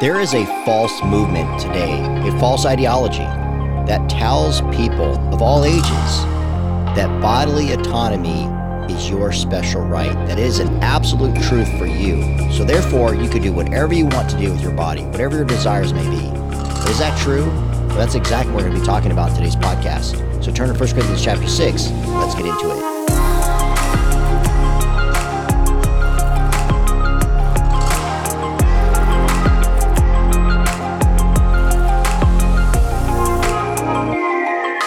There is a false movement today, a false ideology that tells people of all ages that bodily autonomy is your special right. That is an absolute truth for you. So, therefore, you could do whatever you want to do with your body, whatever your desires may be. Is that true? Well, that's exactly what we're going to be talking about in today's podcast. So, turn to 1 Corinthians chapter 6. Let's get into it.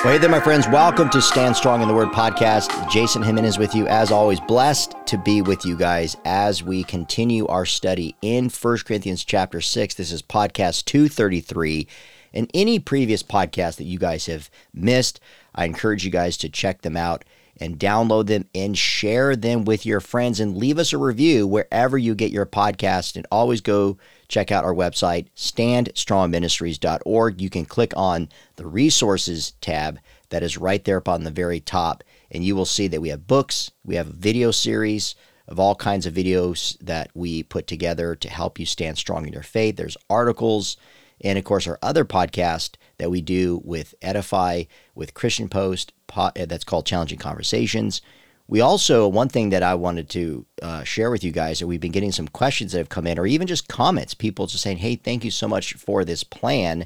Well, hey there, my friends. Welcome to Stand Strong in the Word podcast. Jason Jimenez with you, as always. Blessed to be with you guys as we continue our study in 1 Corinthians chapter 6. This is podcast 233. And any previous podcast that you guys have missed, I encourage you guys to check them out and download them and share them with your friends and leave us a review wherever you get your podcast. And always go check out our website, standstrongministries.org. You can click on the resources tab that is right there up on the very top, and you will see that we have books, we have a video series of all kinds of videos that we put together to help you stand strong in your faith. There's articles, and of course, our other podcast that we do with Edify, with Christian Post, that's called Challenging Conversations. We also, one thing that I wanted to uh, share with you guys, that we've been getting some questions that have come in, or even just comments, people just saying, hey, thank you so much for this plan.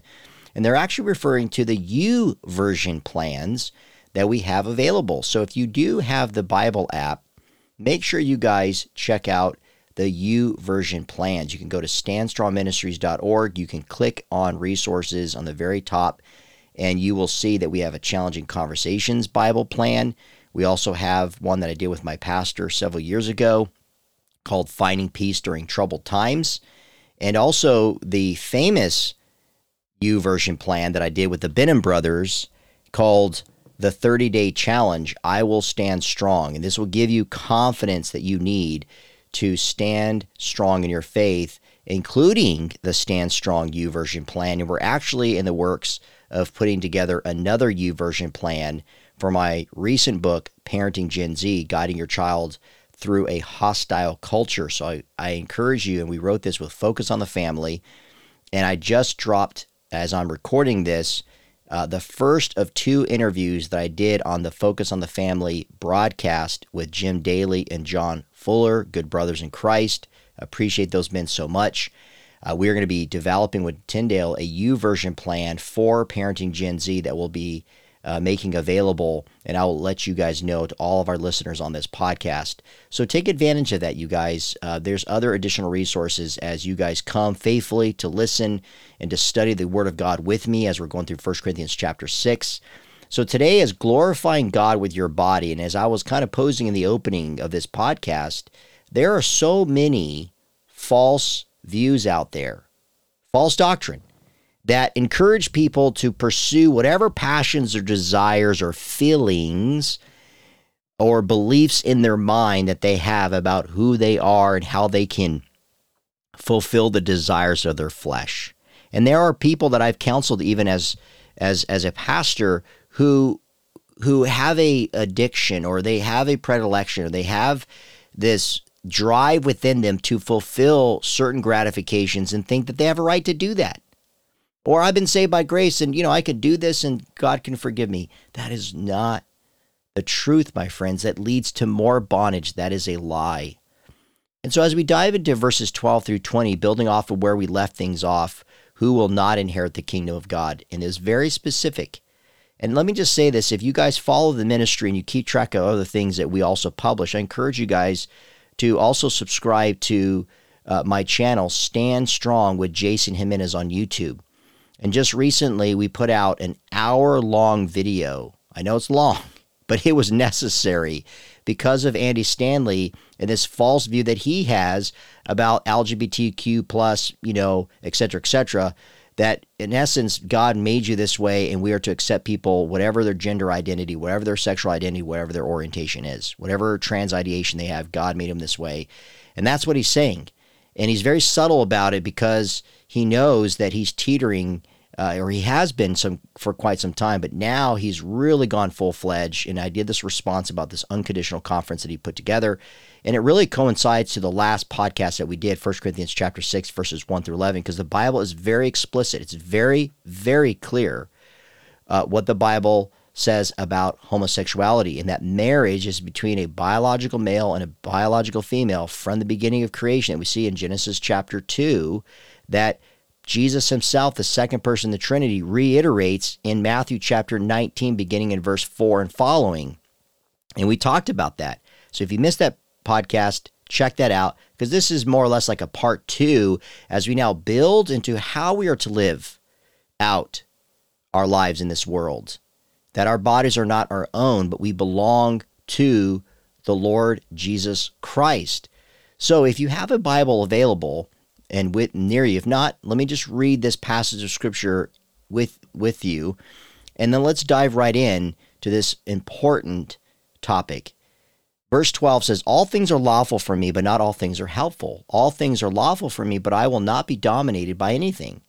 And they're actually referring to the YouVersion plans that we have available. So if you do have the Bible app, make sure you guys check out the YouVersion plans. You can go to standstrongministries.org. You can click on resources on the very top, and you will see that we have a Challenging Conversations Bible plan. We also have one that I did with my pastor several years ago called Finding Peace During Troubled Times. And also the famous YouVersion plan that I did with the Benham brothers called the 30 Day Challenge I Will Stand Strong. And this will give you confidence that you need to stand strong in your faith, including the Stand Strong YouVersion plan. And we're actually in the works of putting together another YouVersion plan for my recent book, Parenting Gen Z Guiding Your Child Through a Hostile Culture. So I, I encourage you, and we wrote this with Focus on the Family. And I just dropped, as I'm recording this, uh, the first of two interviews that I did on the Focus on the Family broadcast with Jim Daly and John Fuller, good brothers in Christ. Appreciate those men so much. Uh, we are going to be developing with Tyndale a YouVersion plan for Parenting Gen Z that will be uh, making available, and I'll let you guys know to all of our listeners on this podcast. So take advantage of that, you guys. Uh, there's other additional resources as you guys come faithfully to listen and to study the Word of God with me as we're going through 1 Corinthians chapter 6. So today is glorifying God with your body. And as I was kind of posing in the opening of this podcast, there are so many false views out there, false doctrine that encourage people to pursue whatever passions or desires or feelings or beliefs in their mind that they have about who they are and how they can fulfill the desires of their flesh. And there are people that I've counseled even as as as a pastor who who have a addiction or they have a predilection or they have this drive within them to fulfill certain gratifications and think that they have a right to do that. Or I've been saved by grace and, you know, I can do this and God can forgive me. That is not the truth, my friends. That leads to more bondage. That is a lie. And so as we dive into verses 12 through 20, building off of where we left things off, who will not inherit the kingdom of God? And is very specific. And let me just say this if you guys follow the ministry and you keep track of other things that we also publish, I encourage you guys to also subscribe to uh, my channel, Stand Strong with Jason Jimenez on YouTube. And just recently, we put out an hour long video. I know it's long, but it was necessary because of Andy Stanley and this false view that he has about LGBTQ plus, you know, et cetera, et cetera. That in essence, God made you this way, and we are to accept people, whatever their gender identity, whatever their sexual identity, whatever their orientation is, whatever trans ideation they have, God made them this way. And that's what he's saying. And he's very subtle about it because he knows that he's teetering uh, or he has been some for quite some time, but now he's really gone full fledged. And I did this response about this unconditional conference that he put together, and it really coincides to the last podcast that we did, 1 Corinthians chapter six, verses one through eleven, because the Bible is very explicit. It's very, very clear uh, what the Bible says about homosexuality and that marriage is between a biological male and a biological female from the beginning of creation. That we see in Genesis chapter 2 that Jesus himself, the second person of the Trinity, reiterates in Matthew chapter 19, beginning in verse 4 and following. And we talked about that. So if you missed that podcast, check that out because this is more or less like a part two as we now build into how we are to live out our lives in this world that our bodies are not our own, but we belong to the Lord Jesus Christ. So if you have a Bible available and with near you, if not, let me just read this passage of scripture with with you, and then let's dive right in to this important topic. Verse 12 says, All things are lawful for me, but not all things are helpful. All things are lawful for me, but I will not be dominated by anything.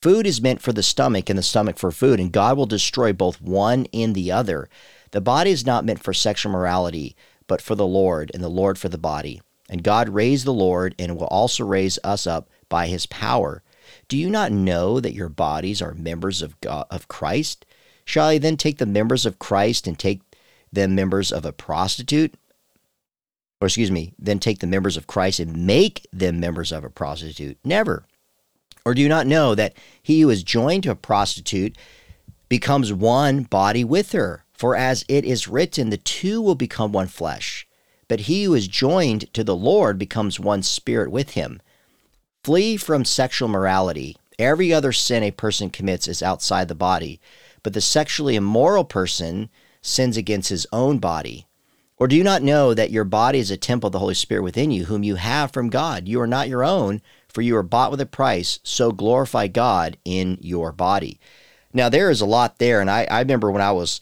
Food is meant for the stomach and the stomach for food, and God will destroy both one and the other. The body is not meant for sexual morality, but for the Lord, and the Lord for the body. And God raised the Lord and will also raise us up by his power. Do you not know that your bodies are members of God, of Christ? Shall I then take the members of Christ and take them members of a prostitute? Or excuse me, then take the members of Christ and make them members of a prostitute? Never. Or do you not know that he who is joined to a prostitute becomes one body with her? For as it is written, the two will become one flesh. But he who is joined to the Lord becomes one spirit with him. Flee from sexual morality. Every other sin a person commits is outside the body, but the sexually immoral person sins against his own body. Or do you not know that your body is a temple of the Holy Spirit within you, whom you have from God? You are not your own, for you are bought with a price, so glorify God in your body. Now, there is a lot there. And I, I remember when I was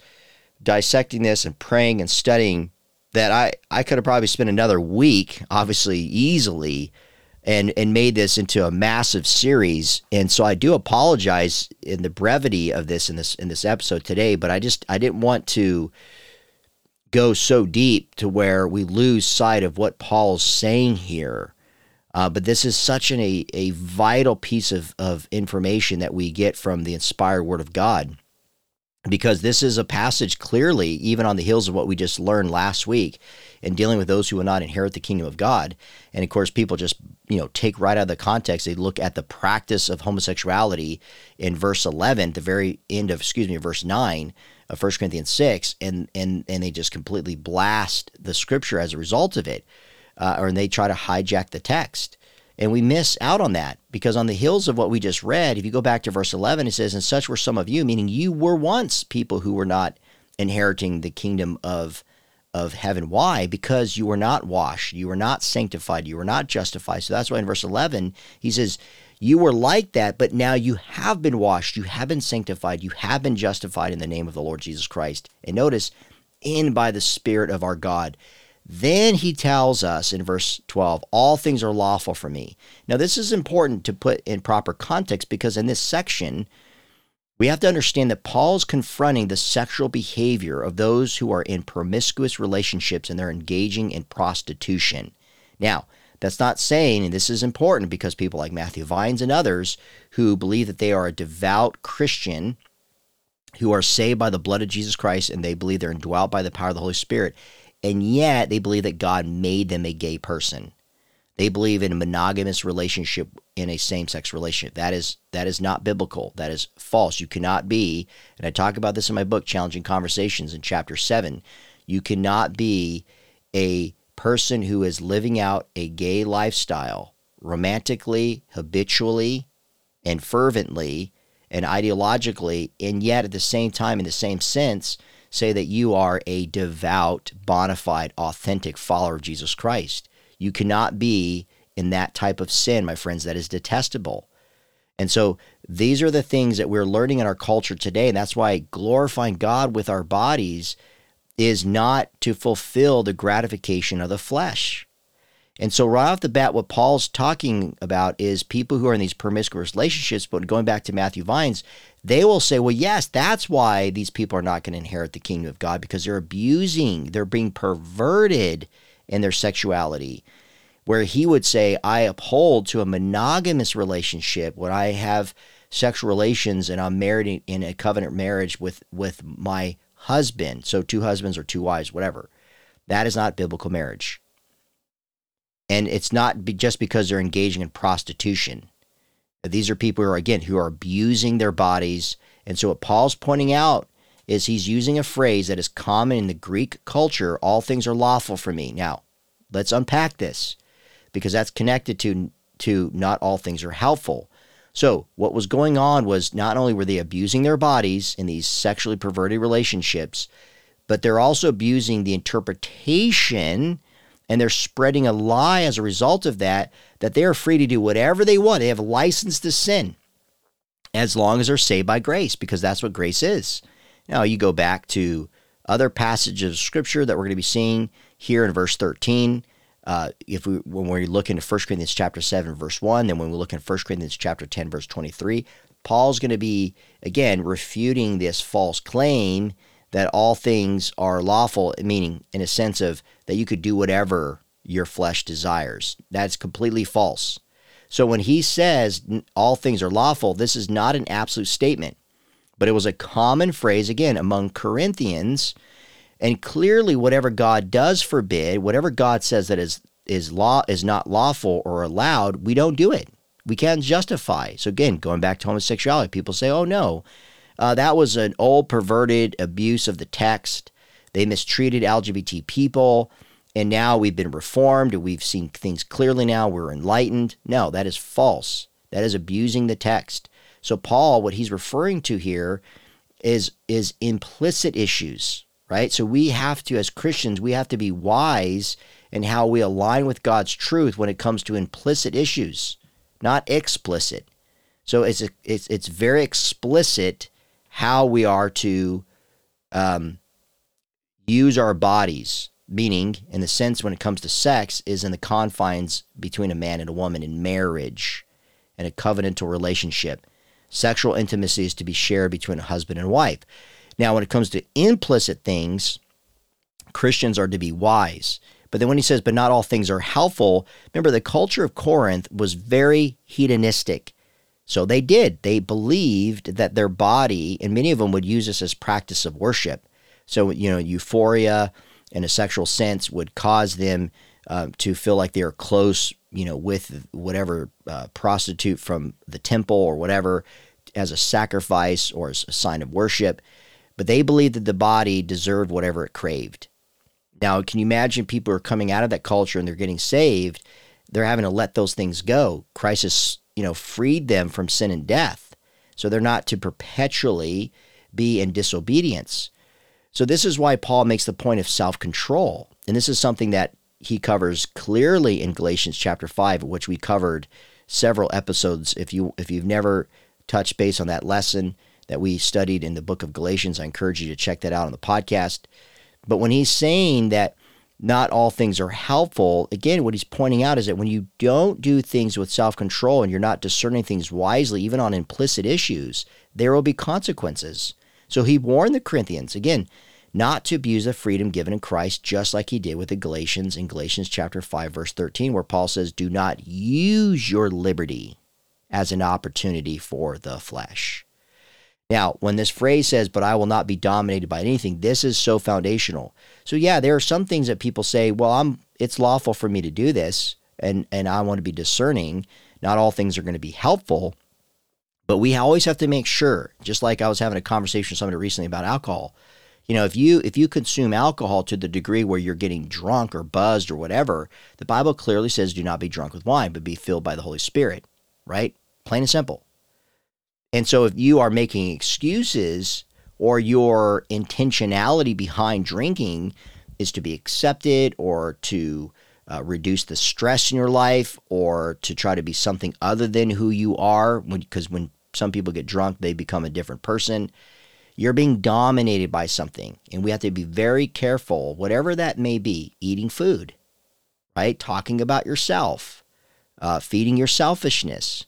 dissecting this and praying and studying that I, I could have probably spent another week, obviously, easily, and, and made this into a massive series. And so I do apologize in the brevity of this in this in this episode today, but I just I didn't want to go so deep to where we lose sight of what Paul's saying here uh, but this is such an, a, a vital piece of, of information that we get from the inspired Word of God because this is a passage clearly, even on the heels of what we just learned last week, in dealing with those who will not inherit the kingdom of God. And of course, people just you know take right out of the context. They look at the practice of homosexuality in verse eleven, the very end of excuse me, verse nine of 1 Corinthians six, and and and they just completely blast the scripture as a result of it uh, or and they try to hijack the text. And we miss out on that because on the heels of what we just read, if you go back to verse 11, it says, And such were some of you, meaning you were once people who were not inheriting the kingdom of, of heaven. Why? Because you were not washed, you were not sanctified, you were not justified. So that's why in verse 11, he says, You were like that, but now you have been washed, you have been sanctified, you have been justified in the name of the Lord Jesus Christ. And notice, in by the Spirit of our God. Then he tells us in verse 12, all things are lawful for me. Now, this is important to put in proper context because in this section, we have to understand that Paul's confronting the sexual behavior of those who are in promiscuous relationships and they're engaging in prostitution. Now, that's not saying, and this is important because people like Matthew Vines and others who believe that they are a devout Christian who are saved by the blood of Jesus Christ and they believe they're indwelt by the power of the Holy Spirit and yet they believe that God made them a gay person. They believe in a monogamous relationship in a same-sex relationship. That is that is not biblical. That is false. You cannot be, and I talk about this in my book Challenging Conversations in chapter 7. You cannot be a person who is living out a gay lifestyle romantically, habitually, and fervently and ideologically, and yet at the same time, in the same sense, say that you are a devout, bona fide, authentic follower of Jesus Christ. You cannot be in that type of sin, my friends, that is detestable. And so these are the things that we're learning in our culture today. And that's why glorifying God with our bodies is not to fulfill the gratification of the flesh. And so, right off the bat, what Paul's talking about is people who are in these promiscuous relationships. But going back to Matthew Vines, they will say, well, yes, that's why these people are not going to inherit the kingdom of God because they're abusing, they're being perverted in their sexuality. Where he would say, I uphold to a monogamous relationship when I have sexual relations and I'm married in a covenant marriage with, with my husband. So, two husbands or two wives, whatever. That is not biblical marriage. And it's not just because they're engaging in prostitution. These are people who are, again, who are abusing their bodies. And so what Paul's pointing out is he's using a phrase that is common in the Greek culture all things are lawful for me. Now, let's unpack this because that's connected to, to not all things are helpful. So, what was going on was not only were they abusing their bodies in these sexually perverted relationships, but they're also abusing the interpretation and they're spreading a lie as a result of that that they are free to do whatever they want. They have license to sin as long as they're saved by grace because that's what grace is. Now you go back to other passages of scripture that we're going to be seeing here in verse 13. Uh, if we when we look into 1 Corinthians chapter 7 verse 1, then when we look in 1 Corinthians chapter 10 verse 23, Paul's going to be again refuting this false claim that all things are lawful, meaning in a sense of that you could do whatever your flesh desires. That's completely false. So when he says all things are lawful, this is not an absolute statement, but it was a common phrase again among Corinthians. And clearly, whatever God does forbid, whatever God says that is is law is not lawful or allowed, we don't do it. We can't justify. So again, going back to homosexuality, people say, "Oh no, uh, that was an old perverted abuse of the text. They mistreated LGBT people, and now we've been reformed we've seen things clearly now. We're enlightened. No, that is false. That is abusing the text. So Paul, what he's referring to here is is implicit issues, right? So we have to, as Christians, we have to be wise in how we align with God's truth when it comes to implicit issues, not explicit. So it's it's it's very explicit how we are to um, use our bodies, meaning, in the sense when it comes to sex, is in the confines between a man and a woman in marriage and a covenantal relationship. Sexual intimacy is to be shared between a husband and wife. Now, when it comes to implicit things, Christians are to be wise. But then when he says, but not all things are helpful, remember the culture of Corinth was very hedonistic. So they did. They believed that their body, and many of them would use this as practice of worship. So, you know, euphoria in a sexual sense would cause them uh, to feel like they are close, you know, with whatever uh, prostitute from the temple or whatever as a sacrifice or as a sign of worship. But they believed that the body deserved whatever it craved. Now, can you imagine people are coming out of that culture and they're getting saved? They're having to let those things go. Christ is you know, freed them from sin and death. So they're not to perpetually be in disobedience. So this is why Paul makes the point of self-control. And this is something that he covers clearly in Galatians chapter 5, which we covered several episodes. If you if you've never touched base on that lesson that we studied in the book of Galatians, I encourage you to check that out on the podcast. But when he's saying that not all things are helpful. Again, what he's pointing out is that when you don't do things with self control and you're not discerning things wisely, even on implicit issues, there will be consequences. So he warned the Corinthians, again, not to abuse the freedom given in Christ, just like he did with the Galatians in Galatians chapter 5, verse 13, where Paul says, Do not use your liberty as an opportunity for the flesh. Now, when this phrase says, but I will not be dominated by anything, this is so foundational. So yeah, there are some things that people say, well, I'm it's lawful for me to do this and and I want to be discerning. Not all things are going to be helpful, but we always have to make sure, just like I was having a conversation with somebody recently about alcohol. You know, if you if you consume alcohol to the degree where you're getting drunk or buzzed or whatever, the Bible clearly says do not be drunk with wine, but be filled by the Holy Spirit, right? Plain and simple. And so if you are making excuses or your intentionality behind drinking is to be accepted or to uh, reduce the stress in your life or to try to be something other than who you are, because when, when some people get drunk, they become a different person. You're being dominated by something. And we have to be very careful, whatever that may be, eating food, right? Talking about yourself, uh, feeding your selfishness.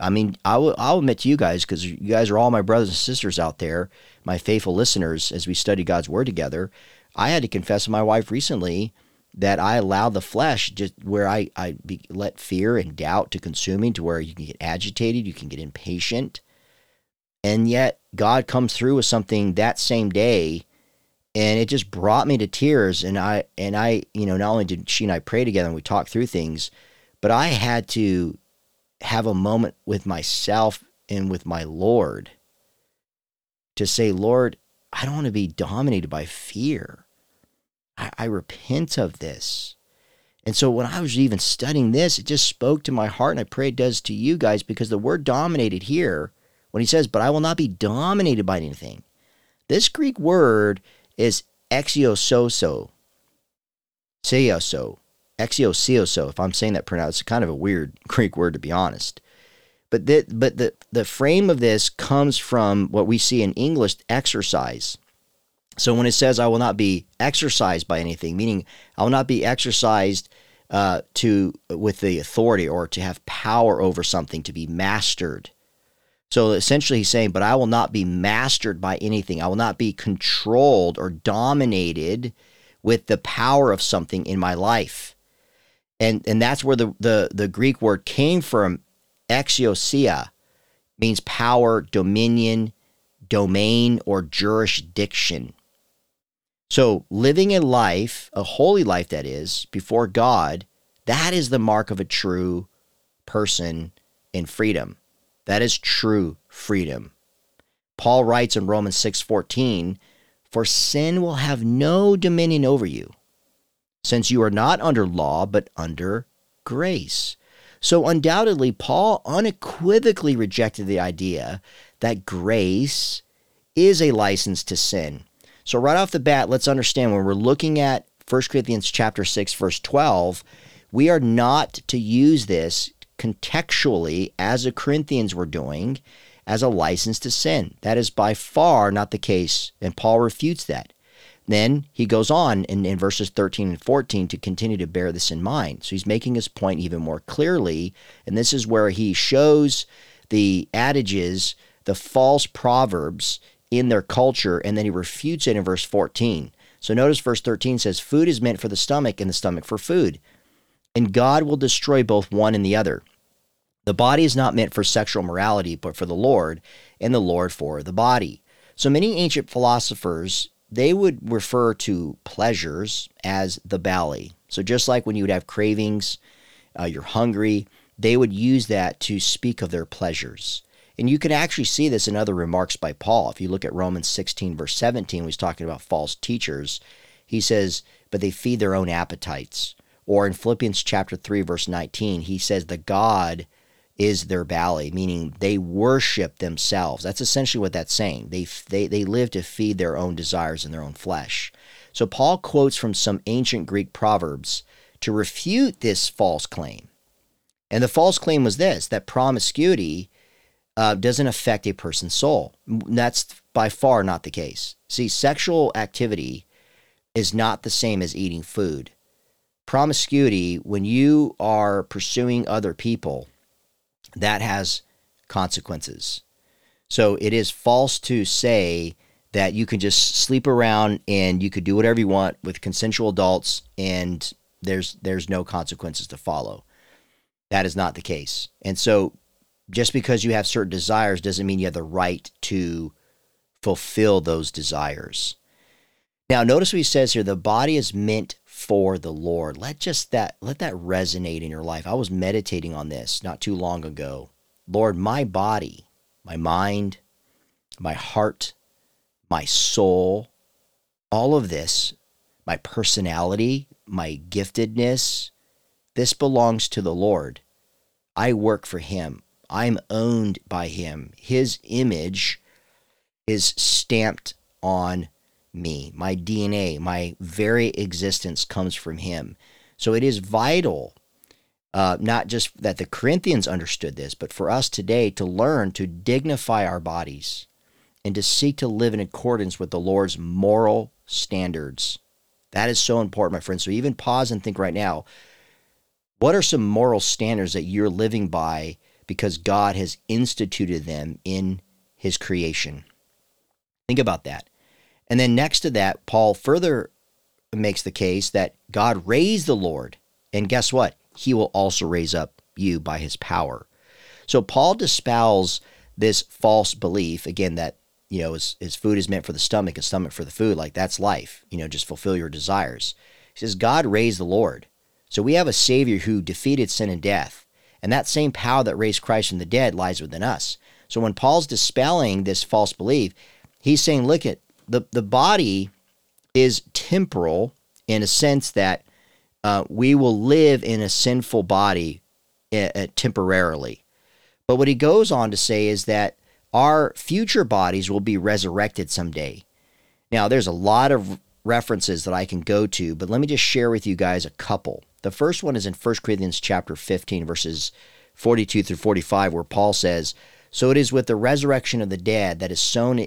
I mean, I will, I'll admit to you guys, because you guys are all my brothers and sisters out there, my faithful listeners, as we study God's Word together. I had to confess to my wife recently that I allow the flesh just where I, I be, let fear and doubt to consume me to where you can get agitated, you can get impatient. And yet God comes through with something that same day and it just brought me to tears and I and I, you know, not only did she and I pray together and we talked through things, but I had to have a moment with myself and with my Lord to say, Lord, I don't want to be dominated by fear. I, I repent of this. And so when I was even studying this, it just spoke to my heart, and I pray it does to you guys because the word dominated here, when he says, But I will not be dominated by anything, this Greek word is exiososo, seoso, exiosioso, if I'm saying that pronounced. It's kind of a weird Greek word, to be honest. But the, but the, the frame of this comes from what we see in English exercise. So when it says, I will not be exercised by anything, meaning I will not be exercised uh, to with the authority or to have power over something, to be mastered. So essentially, he's saying, but I will not be mastered by anything. I will not be controlled or dominated with the power of something in my life. And, and that's where the, the, the Greek word came from. Exousia means power, dominion, domain, or jurisdiction. So, living a life, a holy life that is, before God, that is the mark of a true person in freedom. That is true freedom. Paul writes in Romans 6:14, "For sin will have no dominion over you, since you are not under law but under grace." So undoubtedly Paul unequivocally rejected the idea that grace is a license to sin. So right off the bat, let's understand when we're looking at 1 Corinthians chapter 6 verse 12, we are not to use this contextually as the Corinthians were doing as a license to sin. That is by far not the case, and Paul refutes that. Then he goes on in, in verses 13 and 14 to continue to bear this in mind. So he's making his point even more clearly, and this is where he shows the adages, the false proverbs in their culture, and then he refutes it in verse 14. So notice verse 13 says, Food is meant for the stomach, and the stomach for food. And God will destroy both one and the other. The body is not meant for sexual morality, but for the Lord, and the Lord for the body. So many ancient philosophers, they would refer to pleasures as the belly. So just like when you would have cravings, uh, you're hungry, they would use that to speak of their pleasures. And you can actually see this in other remarks by Paul. If you look at Romans 16, verse 17, when he's talking about false teachers, he says, But they feed their own appetites. Or in Philippians chapter 3, verse 19, he says, The God is their belly, meaning they worship themselves. That's essentially what that's saying. They, they, they live to feed their own desires in their own flesh. So Paul quotes from some ancient Greek proverbs to refute this false claim. And the false claim was this that promiscuity uh, doesn't affect a person's soul. That's by far not the case. See, sexual activity is not the same as eating food. Promiscuity, when you are pursuing other people, that has consequences. So it is false to say that you can just sleep around and you could do whatever you want with consensual adults and there's there's no consequences to follow. That is not the case. And so just because you have certain desires doesn't mean you have the right to fulfill those desires. Now, notice what he says here the body is meant for the Lord. Let just that let that resonate in your life. I was meditating on this not too long ago. Lord, my body, my mind, my heart, my soul, all of this, my personality, my giftedness, this belongs to the Lord. I work for him. I'm owned by him. His image is stamped on me. My DNA, my very existence comes from him. So it is vital, uh, not just that the Corinthians understood this, but for us today to learn to dignify our bodies and to seek to live in accordance with the Lord's moral standards. That is so important, my friends. So even pause and think right now What are some moral standards that you're living by because God has instituted them in his creation? Think about that. And then next to that, Paul further makes the case that God raised the Lord. And guess what? He will also raise up you by his power. So Paul dispels this false belief, again, that, you know, his, his food is meant for the stomach, his stomach for the food. Like that's life, you know, just fulfill your desires. He says, God raised the Lord. So we have a Savior who defeated sin and death. And that same power that raised Christ from the dead lies within us. So when Paul's dispelling this false belief, he's saying, look at the, the body is temporal in a sense that uh, we will live in a sinful body uh, temporarily. But what he goes on to say is that our future bodies will be resurrected someday. Now, there's a lot of references that I can go to, but let me just share with you guys a couple. The first one is in 1 Corinthians chapter 15 verses 42 through 45 where Paul says, "So it is with the resurrection of the dead that is sown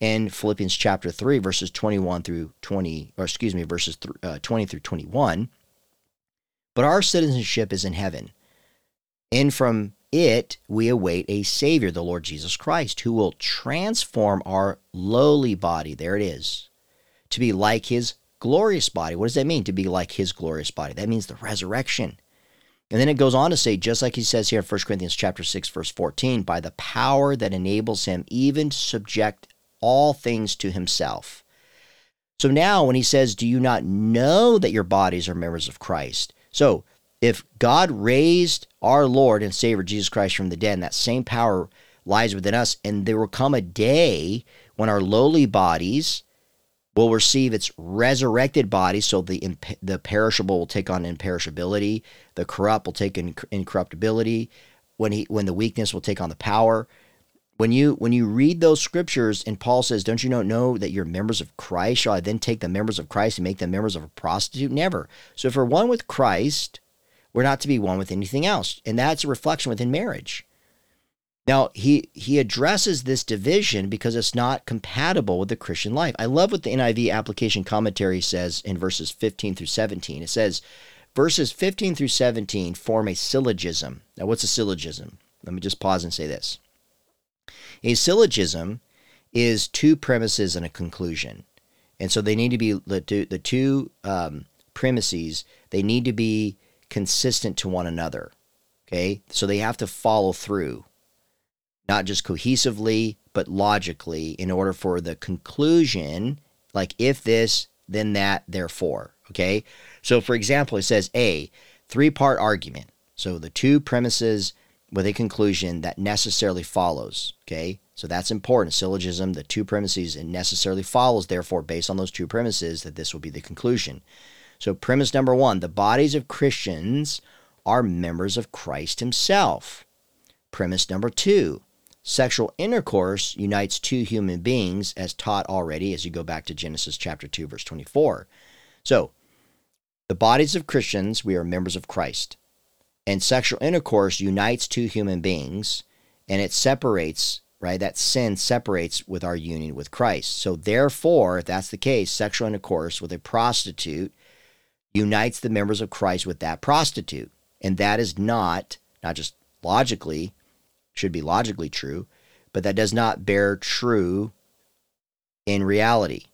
in Philippians chapter 3, verses 21 through 20, or excuse me, verses th- uh, 20 through 21 but our citizenship is in heaven. And from it we await a Savior, the Lord Jesus Christ, who will transform our lowly body. There it is. To be like his glorious body. What does that mean, to be like his glorious body? That means the resurrection. And then it goes on to say, just like he says here in 1 Corinthians chapter 6, verse 14, by the power that enables him even to subject all things to himself. So now when he says, Do you not know that your bodies are members of Christ? So, if God raised our Lord and Savior Jesus Christ from the dead, and that same power lies within us, and there will come a day when our lowly bodies will receive its resurrected body. So the the perishable will take on imperishability, the corrupt will take in incorruptibility. When he when the weakness will take on the power. When you when you read those scriptures and Paul says, "Don't you know, know that you're members of Christ? Shall I then take the members of Christ and make them members of a prostitute?" Never. So if we're one with Christ, we're not to be one with anything else, and that's a reflection within marriage. Now he he addresses this division because it's not compatible with the Christian life. I love what the NIV application commentary says in verses 15 through 17. It says verses 15 through 17 form a syllogism. Now what's a syllogism? Let me just pause and say this. A syllogism is two premises and a conclusion. And so they need to be the two, the two um, premises, they need to be consistent to one another. Okay. So they have to follow through, not just cohesively, but logically in order for the conclusion, like if this, then that, therefore. Okay. So for example, it says A, three part argument. So the two premises with a conclusion that necessarily follows. Okay, so that's important. Syllogism, the two premises, and necessarily follows, therefore, based on those two premises, that this will be the conclusion. So, premise number one the bodies of Christians are members of Christ Himself. Premise number two sexual intercourse unites two human beings, as taught already as you go back to Genesis chapter 2, verse 24. So, the bodies of Christians, we are members of Christ. And sexual intercourse unites two human beings and it separates, right? That sin separates with our union with Christ. So, therefore, if that's the case, sexual intercourse with a prostitute unites the members of Christ with that prostitute. And that is not, not just logically, should be logically true, but that does not bear true in reality.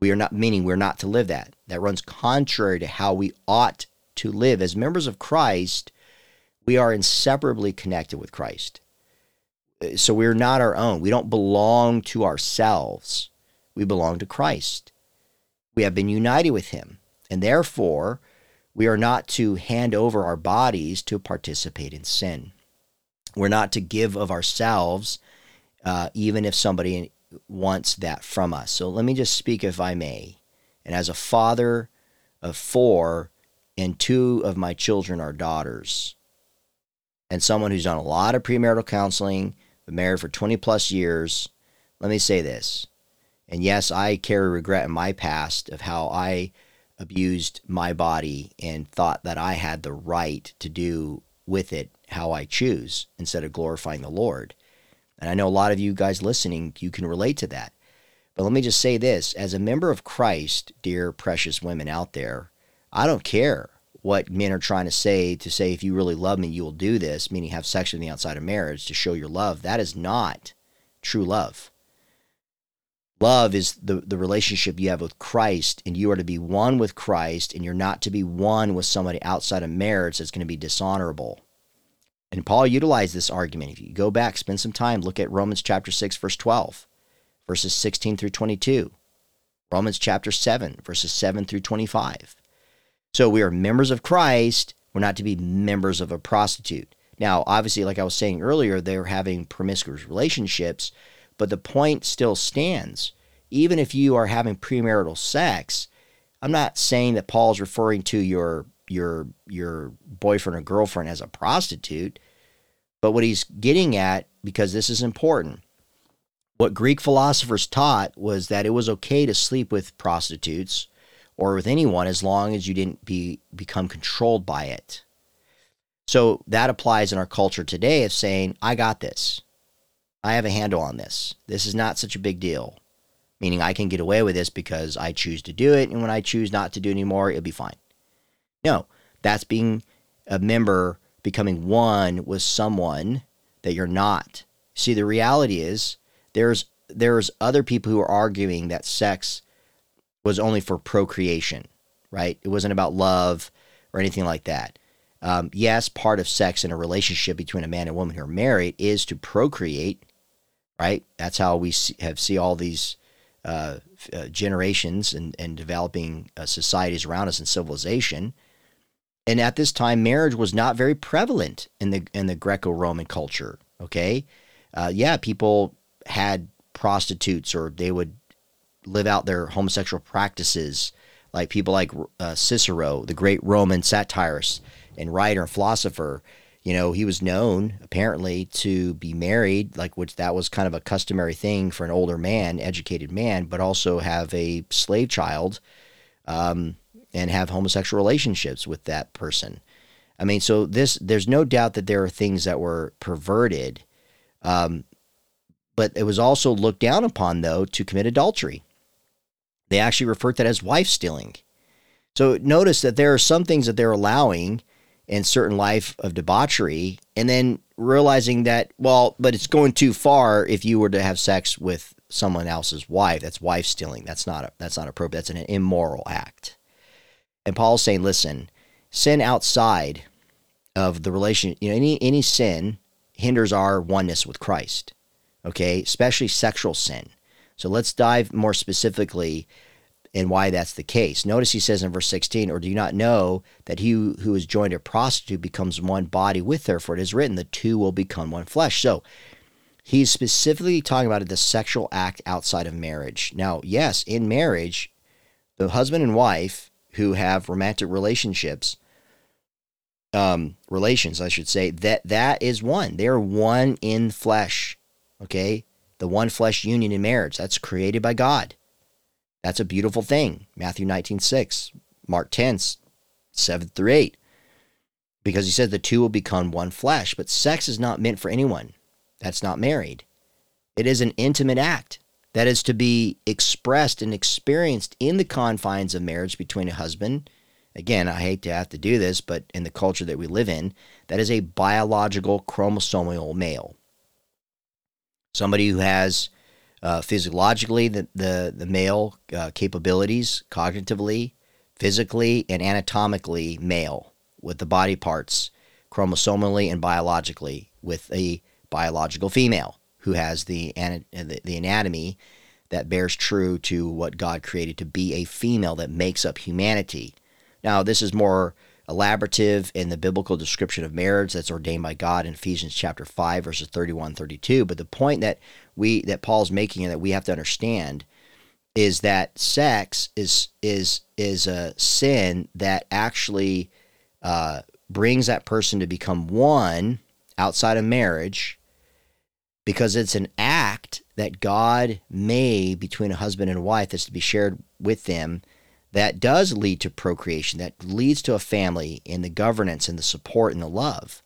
We are not, meaning we're not to live that. That runs contrary to how we ought to live. As members of Christ, we are inseparably connected with Christ. So we're not our own. We don't belong to ourselves. We belong to Christ. We have been united with Him. And therefore, we are not to hand over our bodies to participate in sin. We're not to give of ourselves, uh, even if somebody wants that from us. So let me just speak, if I may. And as a father of four, and two of my children are daughters. and someone who's done a lot of premarital counseling, been married for 20 plus years, let me say this. And yes, I carry regret in my past of how I abused my body and thought that I had the right to do with it how I choose instead of glorifying the Lord. And I know a lot of you guys listening, you can relate to that. But let me just say this as a member of Christ, dear precious women out there, I don't care what men are trying to say to say, if you really love me, you will do this, meaning have sex with me outside of marriage to show your love. That is not true love. Love is the, the relationship you have with Christ, and you are to be one with Christ, and you're not to be one with somebody outside of marriage that's going to be dishonorable. And Paul utilized this argument. If you go back, spend some time, look at Romans chapter 6, verse 12, verses 16 through 22, Romans chapter 7, verses 7 through 25. So we are members of Christ. We're not to be members of a prostitute. Now, obviously, like I was saying earlier, they're having promiscuous relationships but the point still stands. Even if you are having premarital sex, I'm not saying that Paul's referring to your your your boyfriend or girlfriend as a prostitute, but what he's getting at because this is important. What Greek philosophers taught was that it was okay to sleep with prostitutes or with anyone as long as you didn't be become controlled by it. So that applies in our culture today of saying, I got this. I have a handle on this. This is not such a big deal. Meaning I can get away with this because I choose to do it, and when I choose not to do it anymore, it'll be fine. No, that's being a member, becoming one with someone that you're not. See, the reality is there's there's other people who are arguing that sex was only for procreation, right? It wasn't about love or anything like that. Um, yes, part of sex in a relationship between a man and woman who are married is to procreate, right? That's how we see, have see all these uh, uh, generations and, and developing uh, societies around us and civilization. And at this time, marriage was not very prevalent in the in the Greco-Roman culture. Okay, uh, yeah, people had prostitutes, or they would live out their homosexual practices, like people like uh, Cicero, the great Roman satirist and writer and philosopher you know, he was known apparently to be married, like which that was kind of a customary thing for an older man, educated man, but also have a slave child um, and have homosexual relationships with that person. I mean, so this there's no doubt that there are things that were perverted, um, but it was also looked down upon though to commit adultery. They actually referred to that as wife stealing. So notice that there are some things that they're allowing in certain life of debauchery and then realizing that well but it's going too far if you were to have sex with someone else's wife. That's wife stealing. That's not a, that's not appropriate. That's an immoral act. And paul's saying listen sin outside of the relation you know any any sin hinders our oneness with christ okay? Especially sexual sin so let's dive more specifically in why that's the case. Notice he says in verse 16, Or do you not know that he who is joined a prostitute becomes one body with her? For it is written, The two will become one flesh. So he's specifically talking about the sexual act outside of marriage. Now, yes, in marriage, the husband and wife who have romantic relationships, um, relations, I should say, that that is one. They're one in flesh. Okay? The one flesh union in marriage. That's created by God. That's a beautiful thing. Matthew 19, 6, Mark 10, 7 through 8. Because he says the two will become one flesh. But sex is not meant for anyone that's not married. It is an intimate act that is to be expressed and experienced in the confines of marriage between a husband. Again, I hate to have to do this, but in the culture that we live in, that is a biological chromosomal male. Somebody who has uh, physiologically, the, the, the male uh, capabilities, cognitively, physically, and anatomically male, with the body parts chromosomally and biologically, with a biological female who has the, the, the anatomy that bears true to what God created to be a female that makes up humanity. Now, this is more elaborative in the biblical description of marriage that's ordained by God in Ephesians chapter 5 verses 31 32 but the point that we that Paul's making and that we have to understand is that sex is is is a sin that actually uh, brings that person to become one outside of marriage because it's an act that God made between a husband and a wife that's to be shared with them that does lead to procreation, that leads to a family and the governance and the support and the love.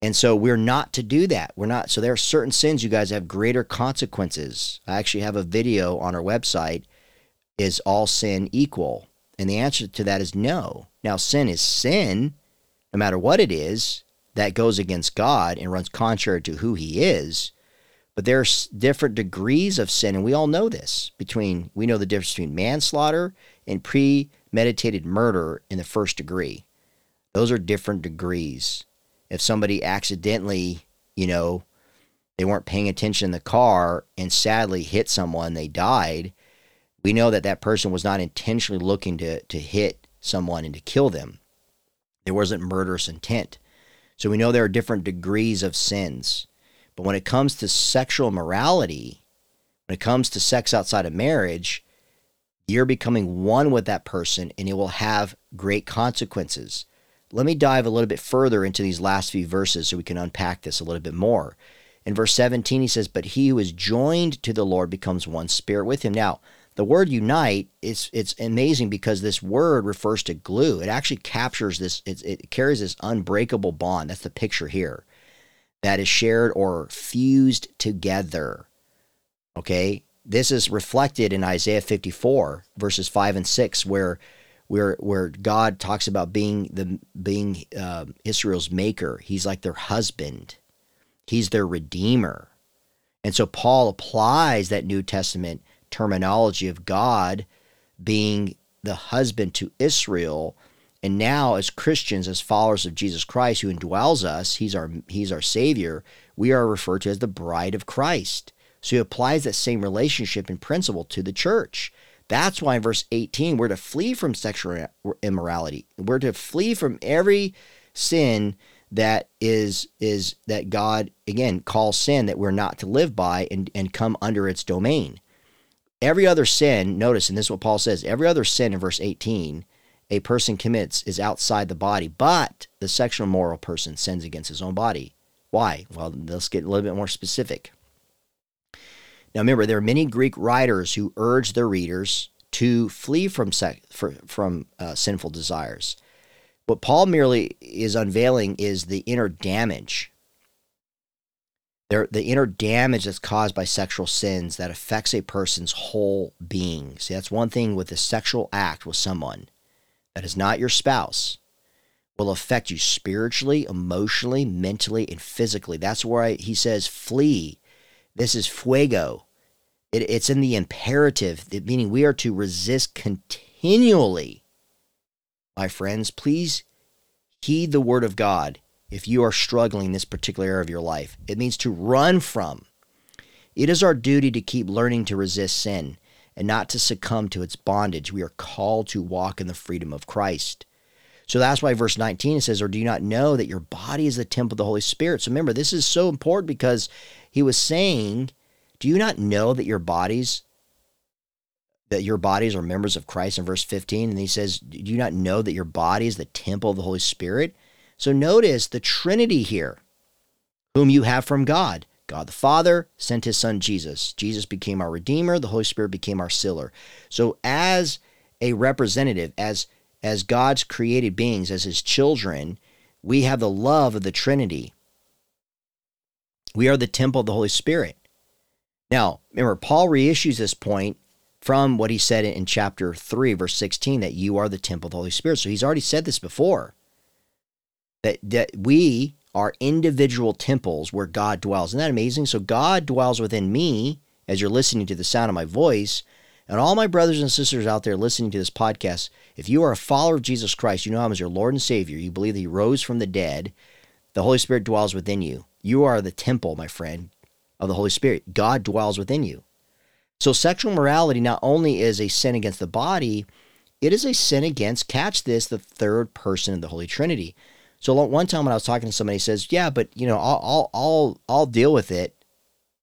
And so we're not to do that. We're not. So there are certain sins you guys have greater consequences. I actually have a video on our website. Is all sin equal? And the answer to that is no. Now, sin is sin, no matter what it is, that goes against God and runs contrary to who He is. But there's different degrees of sin, and we all know this. Between we know the difference between manslaughter and premeditated murder in the first degree. Those are different degrees. If somebody accidentally, you know, they weren't paying attention in the car and sadly hit someone, they died, we know that that person was not intentionally looking to, to hit someone and to kill them. There wasn't murderous intent. So we know there are different degrees of sins. But when it comes to sexual morality, when it comes to sex outside of marriage, you're becoming one with that person and it will have great consequences. Let me dive a little bit further into these last few verses so we can unpack this a little bit more. In verse 17, he says, But he who is joined to the Lord becomes one spirit with him. Now, the word unite is it's amazing because this word refers to glue. It actually captures this, it, it carries this unbreakable bond. That's the picture here. That is shared or fused together. Okay this is reflected in Isaiah 54 verses 5 and 6 where where where God talks about being the being uh, Israel's maker. He's like their husband. He's their redeemer. And so Paul applies that New Testament terminology of God being the husband to Israel. And now as Christians, as followers of Jesus Christ who indwells us, he's our he's our savior, we are referred to as the bride of Christ. So he applies that same relationship and principle to the church. That's why in verse 18, we're to flee from sexual immorality. We're to flee from every sin that is is that God again calls sin that we're not to live by and, and come under its domain. Every other sin, notice, and this is what Paul says, every other sin in verse 18 a person commits is outside the body, but the sexual immoral person sins against his own body. Why? Well, let's get a little bit more specific. Now, remember, there are many Greek writers who urge their readers to flee from, sec- for, from uh, sinful desires. What Paul merely is unveiling is the inner damage. There, the inner damage that's caused by sexual sins that affects a person's whole being. See, that's one thing with a sexual act with someone that is not your spouse will affect you spiritually, emotionally, mentally, and physically. That's why he says, flee this is pheugo. It, it's in the imperative, meaning we are to resist continually. My friends, please heed the word of God if you are struggling in this particular area of your life. It means to run from. It is our duty to keep learning to resist sin and not to succumb to its bondage. We are called to walk in the freedom of Christ. So that's why verse 19 says, Or do you not know that your body is the temple of the Holy Spirit? So remember, this is so important because he was saying, Do you not know that your bodies that your bodies are members of Christ in verse 15? And he says, Do you not know that your body is the temple of the Holy Spirit? So notice the Trinity here, whom you have from God. God the Father sent his son Jesus. Jesus became our Redeemer. The Holy Spirit became our sealer. So as a representative, as as God's created beings, as his children, we have the love of the Trinity. We are the temple of the Holy Spirit. Now, remember, Paul reissues this point from what he said in chapter 3, verse 16, that you are the temple of the Holy Spirit. So he's already said this before that, that we are individual temples where God dwells. Isn't that amazing? So God dwells within me as you're listening to the sound of my voice. And all my brothers and sisters out there listening to this podcast, if you are a follower of Jesus Christ, you know him as your Lord and Savior, you believe that he rose from the dead, the Holy Spirit dwells within you. You are the temple, my friend, of the Holy Spirit. God dwells within you. So sexual morality not only is a sin against the body, it is a sin against, catch this, the third person of the Holy Trinity. So one time when I was talking to somebody, he says, "Yeah, but you know, I'll I'll I'll, I'll deal with it.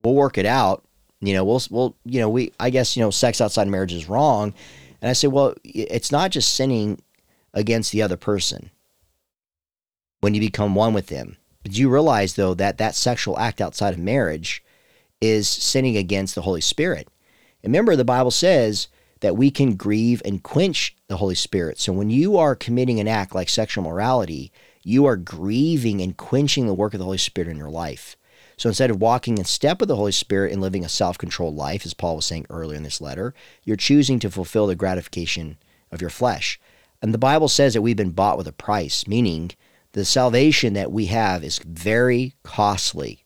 We'll work it out. You know, we'll we'll you know, we I guess you know, sex outside marriage is wrong." And I say, "Well, it's not just sinning against the other person when you become one with them. Do you realize, though, that that sexual act outside of marriage is sinning against the Holy Spirit? And remember, the Bible says that we can grieve and quench the Holy Spirit. So when you are committing an act like sexual morality, you are grieving and quenching the work of the Holy Spirit in your life. So instead of walking in step with the Holy Spirit and living a self controlled life, as Paul was saying earlier in this letter, you're choosing to fulfill the gratification of your flesh. And the Bible says that we've been bought with a price, meaning the salvation that we have is very costly.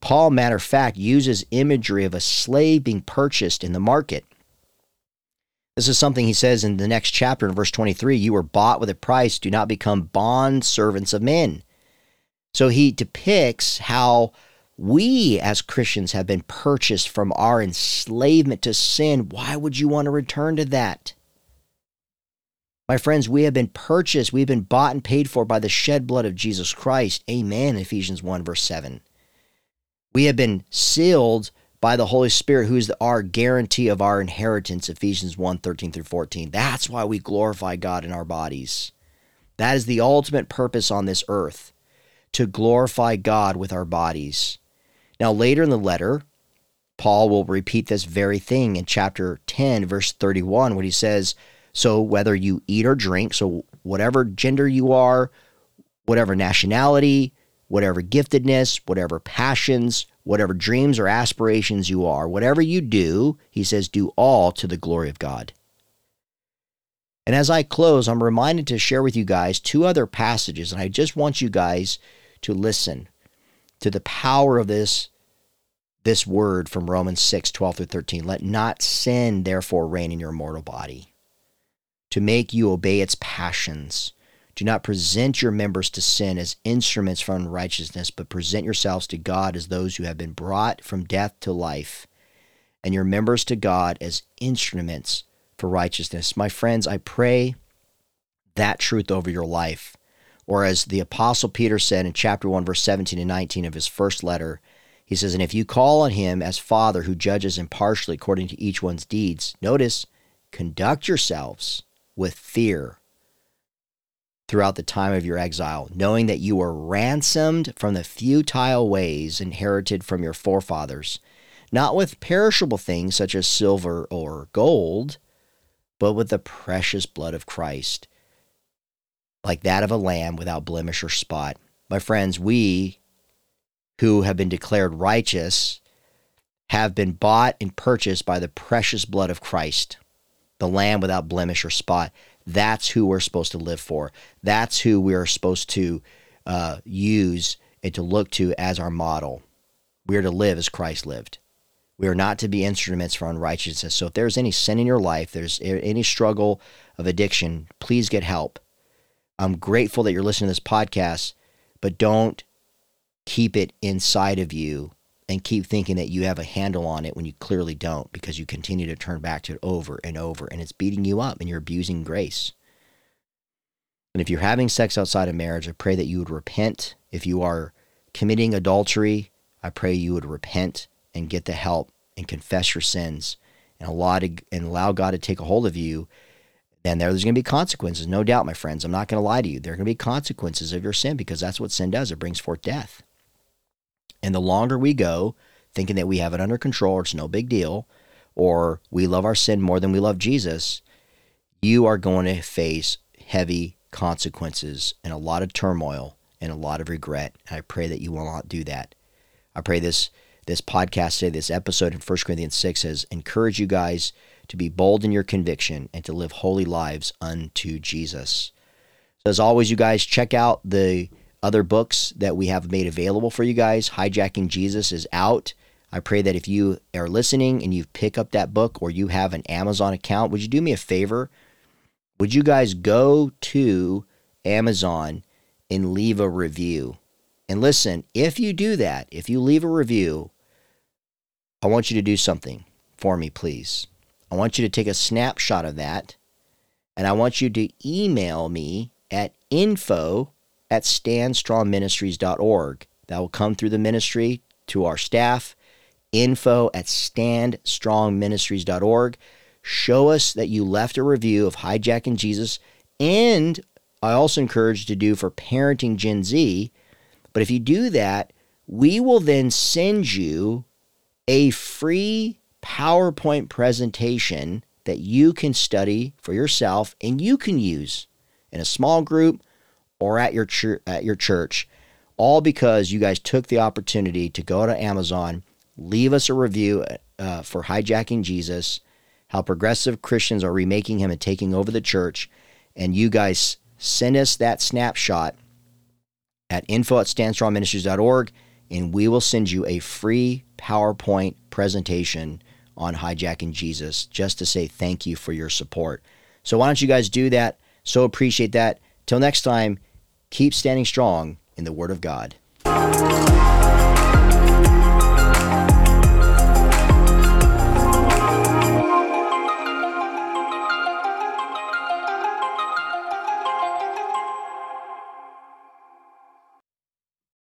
Paul, matter of fact, uses imagery of a slave being purchased in the market. This is something he says in the next chapter in verse 23 You were bought with a price, do not become bond servants of men. So he depicts how we as Christians have been purchased from our enslavement to sin. Why would you want to return to that? My friends, we have been purchased, we've been bought and paid for by the shed blood of Jesus Christ. Amen. Ephesians 1, verse 7. We have been sealed by the Holy Spirit, who is our guarantee of our inheritance, Ephesians 1 13 through 14. That's why we glorify God in our bodies. That is the ultimate purpose on this earth, to glorify God with our bodies. Now, later in the letter, Paul will repeat this very thing in chapter 10, verse 31, when he says, So whether you eat or drink, so whatever gender you are, whatever nationality, whatever giftedness, whatever passions, whatever dreams or aspirations you are, whatever you do, he says, do all to the glory of God. And as I close, I'm reminded to share with you guys two other passages, and I just want you guys to listen to the power of this, this word from Romans 6 12 through 13. Let not sin, therefore, reign in your mortal body, to make you obey its passions do not present your members to sin as instruments for unrighteousness, but present yourselves to God as those who have been brought from death to life, and your members to God as instruments for righteousness. My friends, I pray that truth over your life. Or as the Apostle Peter said in chapter 1, verse 17 and 19 of his first letter, he says, And if you call on him as Father who judges impartially according to each one's deeds, notice, conduct yourselves with fear throughout the time of your exile, knowing that you were ransomed from the futile ways inherited from your forefathers, not with perishable things such as silver or gold, but with the precious blood of Christ, like that of a lamb without blemish or spot. My friends, we who have been declared righteous have been bought and purchased by the precious blood of Christ, the lamb without blemish or spot. That's who we're supposed to live for. That's who we're supposed to uh, use and to look to as our model. We are to live as Christ lived. We are not to be instruments for unrighteousness. So if there's any sin in your life, there's any struggle of addiction, please get help. I'm grateful that you're listening to this podcast, but don't keep it inside of you and keep thinking that you have a handle on it when you clearly don't because you continue to turn back to it over and over and it's beating you up and you're abusing grace. And if you're having sex outside of marriage, I pray that you would repent. If you are committing adultery, I pray you would repent and get the help and confess your sins and allow, to, and allow God to take a hold of you. Then there's going to be consequences, no doubt, my friends. I'm not going to lie to you. There are going to be consequences of your sin because that's what sin does. It brings forth death. And the longer we go thinking that we have it under control, it's no big deal, or we love our sin more than we love Jesus, you are going to face heavy consequences and a lot of turmoil and a lot of regret. And I pray that you will not do that. I pray this this podcast today, this episode in 1 Corinthians 6 has encouraged you guys to be bold in your conviction and to live holy lives unto Jesus. So as always, you guys check out the other books that we have made available for you guys. Hijacking Jesus is out. I pray that if you are listening and you pick up that book or you have an Amazon account, would you do me a favor? Would you guys go to Amazon and leave a review? And listen, if you do that, if you leave a review, I want you to do something for me, please. I want you to take a snapshot of that and I want you to email me at info at standstrongministries.org. That will come through the ministry to our staff. Info at standstrongministries.org. Show us that you left a review of Hijacking Jesus. And I also encourage you to do for Parenting Gen Z, But if you do that, we will then send you a free PowerPoint presentation that you can study for yourself and you can use in a small group or at your at your church all because you guys took the opportunity to go to Amazon, leave us a review uh, for hijacking Jesus, how progressive Christians are remaking him and taking over the church, and you guys send us that snapshot at info at standstrongministries.org, and we will send you a free PowerPoint presentation on hijacking Jesus just to say thank you for your support. So why don't you guys do that? So appreciate that. Till next time, keep standing strong in the Word of God.